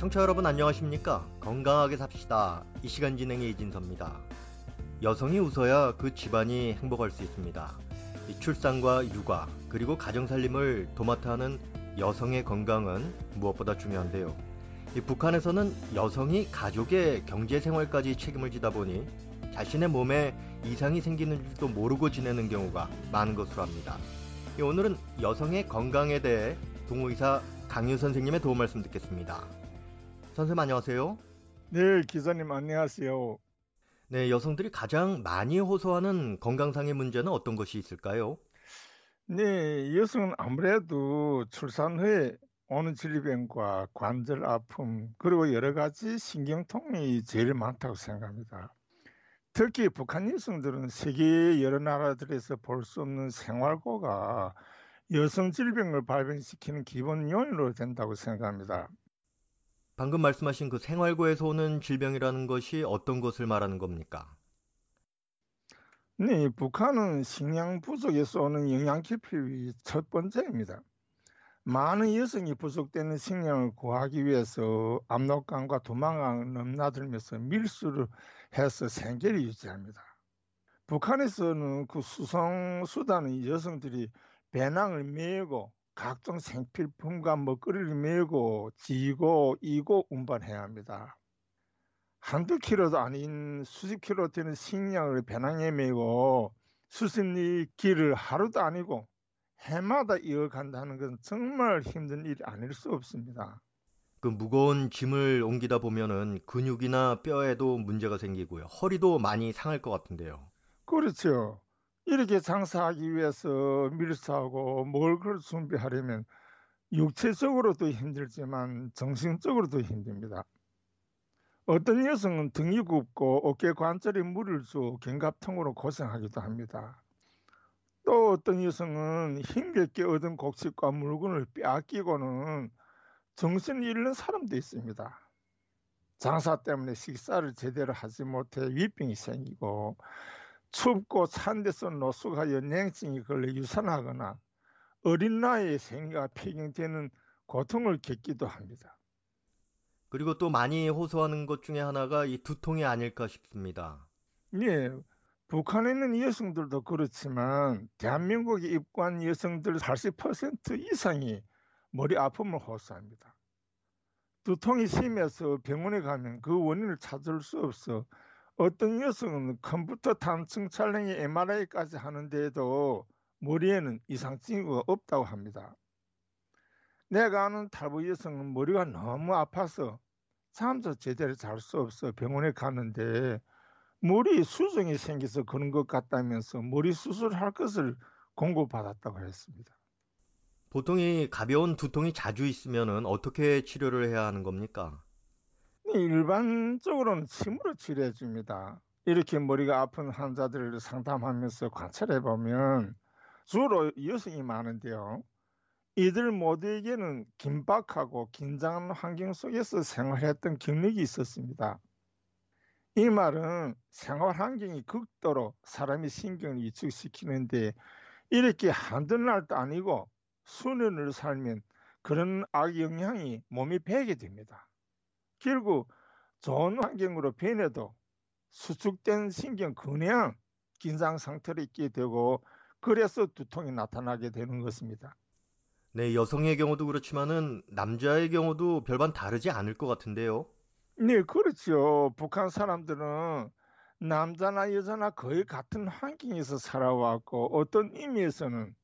청취자 여러분 안녕하십니까? 건강하게 삽시다. 이 시간 진행의 이진섭입니다. 여성이 웃어야 그 집안이 행복할 수 있습니다. 출산과 육아 그리고 가정 살림을 도맡아 하는 여성의 건강은 무엇보다 중요한데요. 북한에서는 여성이 가족의 경제 생활까지 책임을 지다 보니 자신의 몸에 이상이 생기는 줄도 모르고 지내는 경우가 많은 것으로 합니다. 오늘은 여성의 건강에 대해 동호의사 강윤 선생님의 도움 말씀 듣겠습니다. 선생님 안녕하세요. 네, 기자님 안녕하세요. 네, 여성들이 가장 많이 호소하는 건강상의 문제는 어떤 것이 있을까요? 네, 여성은 아무래도 출산 후에 오는 질병과 관절 아픔 그리고 여러 가지 신경통이 제일 많다고 생각합니다. 특히 북한 여성들은 세계 여러 나라들에서 볼 수 없는 생활고가 여성 질병을 발병시키는 기본 요인으로 된다고 생각합니다. 방금 말씀하신 그 생활고에서 오는 질병이라는 것이 어떤 것을 말하는 겁니까? 네, 북한은 식량 부족에서 오는 영양 결핍이 첫 번째입니다. 많은 여성이 부족되는 식량을 구하기 위해서 압록강과 두만강을 넘나들면서 밀수를 해서 생계를 유지합니다. 북한에서는 그 수송 수단은 여성들이 배낭을 메고 각종 생필품과 먹거리를 메고 지고 이고 운반해야 합니다. 한두 킬로도 아닌 수십 킬로 되는 식량을 배낭에 메고 수십리 길을 하루도 아니고 해마다 이어간다는 것은 정말 힘든 일이 아닐 수 없습니다. 그 무거운 짐을 옮기다 보면은 근육이나 뼈에도 문제가 생기고요. 허리도 많이 상할 것 같은데요. 그렇죠. 이렇게 장사하기 위해서 밀수하고 먹을 걸 준비하려면 육체적으로도 힘들지만 정신적으로도 힘듭니다. 어떤 여성은 등이 굽고 어깨 관절에 물을 주 견갑통으로 고생하기도 합니다. 또 어떤 여성은 힘겹게 얻은 곡식과 물건을 빼앗기고는 정신을 잃는 사람도 있습니다. 장사 때문에 식사를 제대로 하지 못해 위병이 생기고 춥고 찬 데서 노숙하여 냉증이 걸려 유산하거나 어린 나이에 생리가 폐경되는 고통을 겪기도 합니다. 그리고 또 많이 호소하는 것 중에 하나가 이 두통이 아닐까 싶습니다. 네, 북한에 있는 여성들도 그렇지만 대한민국에 입관 여성들 80% 이상이 머리 아픔을 호소합니다. 두통이 심해서 병원에 가면 그 원인을 찾을 수 없어 어떤 여성은 컴퓨터 단층 촬영에 MRI까지 하는데도 머리에는 이상 징후가 없다고 합니다. 내가 아는 탈북 여성은 머리가 너무 아파서 잠도 제대로 잘 수 없어 병원에 갔는데 머리 수정이 생겨서 그런 것 같다면서 머리 수술할 것을 공고받았다고 했습니다. 보통 이 가벼운 두통이 자주 있으면 어떻게 치료를 해야 하는 겁니까? 일반적으로는 침으로 치료해 줍니다. 이렇게 머리가 아픈 환자들을 상담하면서 관찰해 보면 주로 여성이 많은데요. 이들 모두에게는 긴박하고 긴장한 환경 속에서 생활했던 경력이 있었습니다. 이 말은 생활 환경이 극도로 사람의 신경을 위축시키는데 이렇게 한두 날도 아니고 수년을 살면 그런 악영향이 몸에 배게 됩니다. 결국 좋은 환경으로 변해도 수축된 신경 그냥 긴장 상태로 있게 되고 그래서 두통이 나타나게 되는 것입니다. 네, 여성의 경우도 그렇지만은 남자의 경우도 별반 다르지 않을 것 같은데요. 네, 그렇죠. 북한 사람들은 남자나 여자나 거의 같은 환경에서 살아왔고 어떤 의미에서는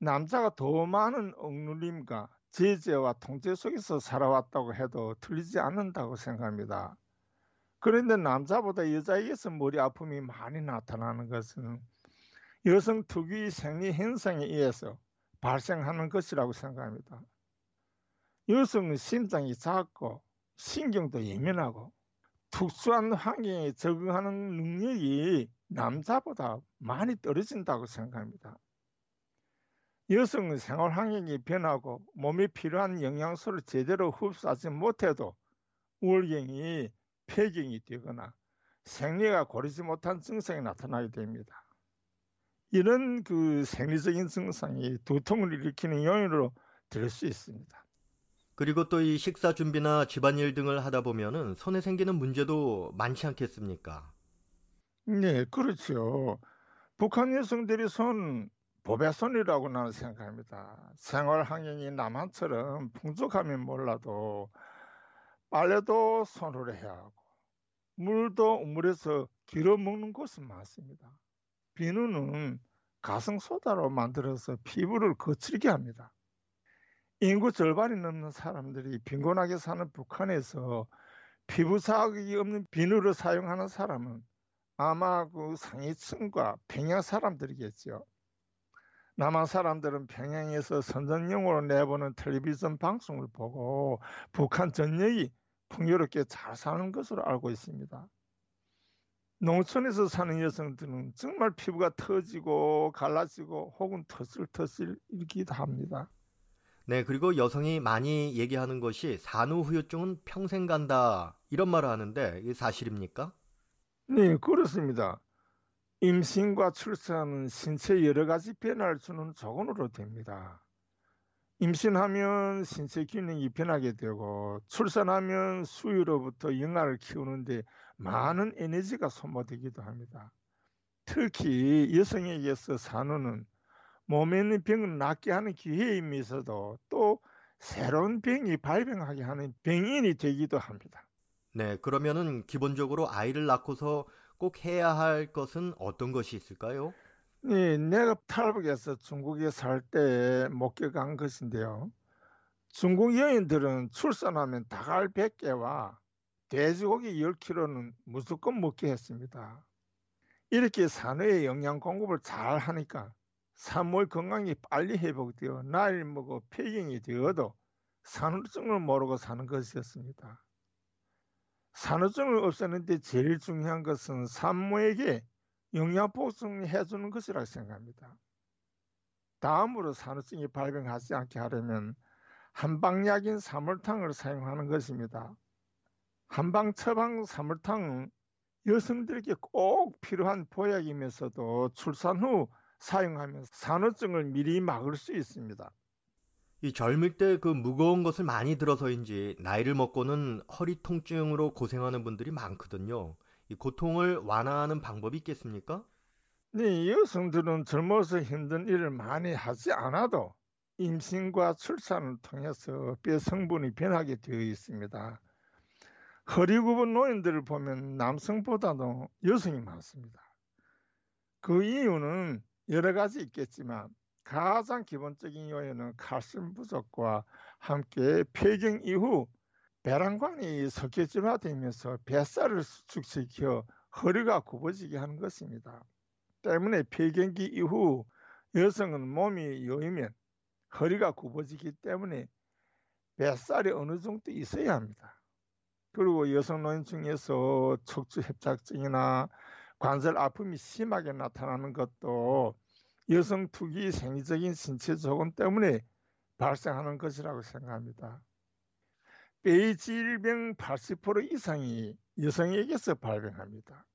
남자가 더 많은 억눌림과 제재와 통제 속에서 살아왔다고 해도 틀리지 않는다고 생각합니다. 그런데 남자보다 여자에게서 머리 아픔이 많이 나타나는 것은 여성 특유의 생리 현상에 의해서 발생하는 것이라고 생각합니다. 여성은 심장이 작고 신경도 예민하고 특수한 환경에 적응하는 능력이 남자보다 많이 떨어진다고 생각합니다. 여성은 생활 환경이 변하고 몸에 필요한 영양소를 제대로 흡수하지 못해도 우울경이 폐경이 되거나 생리가 고르지 못한 증상이 나타나게 됩니다. 이런 그 생리적인 증상이 두통을 일으키는 요인으로 될 수 있습니다. 그리고 또 이 식사 준비나 집안일 등을 하다 보면은 손에 생기는 문제도 많지 않겠습니까? 네, 그렇죠. 북한 여성들이 손 보배손이라고 나는 생각합니다. 생활 환경이 남한처럼 풍족하면 몰라도 빨래도 손으로 해야 하고 물도 우물에서 길어 먹는 곳은 많습니다. 비누는 가성소다로 만들어서 피부를 거칠게 합니다. 인구 절반이 넘는 사람들이 빈곤하게 사는 북한에서 피부 자극이 없는 비누를 사용하는 사람은 아마 그 상위층과 평양 사람들이겠죠. 남한 사람들은 평양에서 선전용으로 내보는 텔레비전 방송을 보고 북한 전역이 풍요롭게 잘 사는 것으로 알고 있습니다. 농촌에서 사는 여성들은 정말 피부가 터지고 갈라지고 혹은 터슬터슬 일기도 합니다. 네, 그리고 여성이 많이 얘기하는 것이 산후후유증은 평생 간다 이런 말을 하는데 이게 사실입니까? 네, 그렇습니다. 임신과 출산은 신체 여러 가지 변화를 주는 조건으로 됩니다. 임신하면 신체 기능이 변하게 되고 출산하면 수유로부터 영아를 키우는데 많은 에너지가 소모되기도 합니다. 특히 여성에게서 산후는 몸에 있는 병을 낫게 하는 기회이면서도 또 새로운 병이 발병하게 하는 병인이 되기도 합니다. 네, 그러면은 기본적으로 아이를 낳고서 꼭 해야 할 것은 어떤 것이 있을까요? 네, 내가 탈북해서 중국에 살 때 목격한 것인데요. 중국 여인들은 출산하면 닭알 100개와 돼지고기 10kg는 무조건 먹게 했습니다. 이렇게 산후의 영양 공급을 잘 하니까 산모의 건강이 빨리 회복되어 나이 먹어 폐경이 되어도 산후증을 모르고 사는 것이었습니다. 산후증을 없애는데 제일 중요한 것은 산모에게 영양 보충해 주는 것이라고 생각합니다. 다음으로 산후증이 발병하지 않게 하려면 한방약인 사물탕을 사용하는 것입니다. 한방 처방 사물탕은 여성들에게 꼭 필요한 보약이면서도 출산 후 사용하면 산후증을 미리 막을 수 있습니다. 이 젊을 때 그 무거운 것을 많이 들어서인지 나이를 먹고는 허리 통증으로 고생하는 분들이 많거든요. 이 고통을 완화하는 방법이 있겠습니까? 네, 여성들은 젊어서 힘든 일을 많이 하지 않아도 임신과 출산을 통해서 뼈 성분이 변하게 되어 있습니다. 허리 굽은 노인들을 보면 남성보다도 여성이 많습니다. 그 이유는 여러 가지 있겠지만 가장 기본적인 요인은 칼슘 부족과 함께 폐경 이후 배란관이 석회 질화되면서 뱃살을 수축시켜 허리가 굽어지게 하는 것입니다. 때문에 폐경기 이후 여성은 몸이 여이면 허리가 굽어지기 때문에 뱃살이 어느 정도 있어야 합니다. 그리고 여성 노인 중에서 척추 협착증이나 관절 아픔이 심하게 나타나는 것도 여성 특유의 생리적인 신체 조건 때문에 발생하는 것이라고 생각합니다. 뼈의 질병 80% 이상이 여성에게서 발병합니다.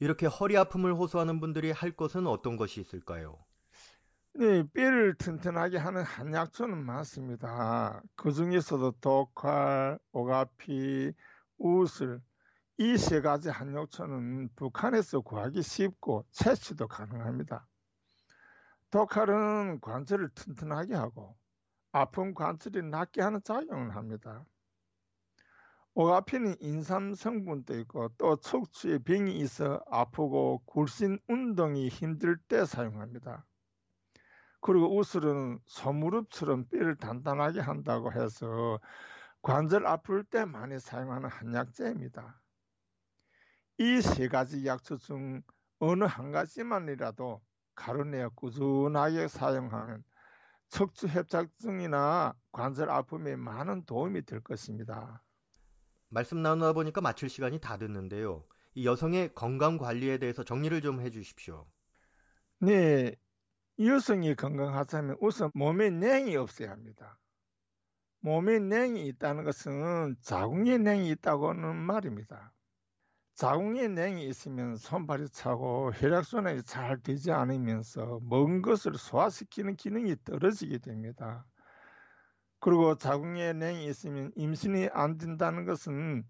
이렇게 허리 아픔을 호소하는 분들이 할 것은 어떤 것이 있을까요? 네, 뼈를 튼튼하게 하는 한약초는 많습니다. 그 중에서도 독활, 오가피, 우슬 이 세 가지 한약초는 북한에서 구하기 쉽고 채취도 가능합니다. 독칼은 관절을 튼튼하게 하고 아픈 관절이 낫게 하는 작용을 합니다. 오가피는 인삼 성분도 있고 또 척추에 병이 있어 아프고 굴신 운동이 힘들 때 사용합니다. 그리고 우슬은 소무릎처럼 뼈를 단단하게 한다고 해서 관절 아플 때 많이 사용하는 한약재입니다. 이 세 가지 약초 중 어느 한 가지만이라도 가루내어 꾸준하게 사용하면 척추 협착증이나 관절 아픔에 많은 도움이 될 것입니다. 말씀 나누다 보니까 마칠 시간이 다 됐는데요. 이 여성의 건강 관리에 대해서 정리를 좀 해주십시오. 네, 여성이 건강하자면 우선 몸에 냉이 없어야 합니다. 몸에 냉이 있다는 것은 자궁에 냉이 있다고는 말입니다. 자궁에 냉이 있으면 손발이 차고 혈액순환이 잘 되지 않으면서 먹은 것을 소화시키는 기능이 떨어지게 됩니다. 그리고 자궁에 냉이 있으면 임신이 안 된다는 것은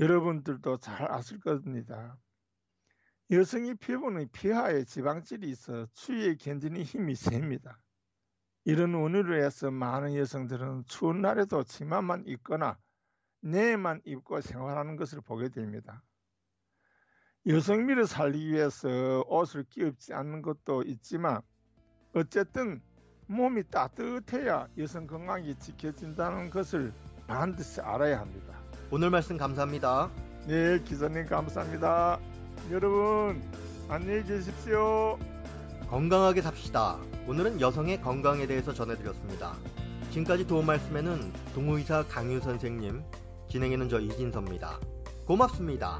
여러분들도 잘 아실 겁니다. 여성의 피부는 피하에 지방질이 있어 추위에 견디는 힘이 셉니다. 이런 원인으로 해서 많은 여성들은 추운 날에도 치마만 입거나 내만 입고 생활하는 것을 보게 됩니다. 여성미를 살리기 위해서 옷을 끼얹지 않는 것도 있지만 어쨌든 몸이 따뜻해야 여성 건강이 지켜진다는 것을 반드시 알아야 합니다. 오늘 말씀 감사합니다. 네, 기자님 감사합니다. 여러분 안녕히 계십시오. 건강하게 삽시다. 오늘은 여성의 건강에 대해서 전해드렸습니다. 지금까지 도움 말씀에는 동의사 강유 선생님, 진행에는 저 이진섭입니다. 고맙습니다.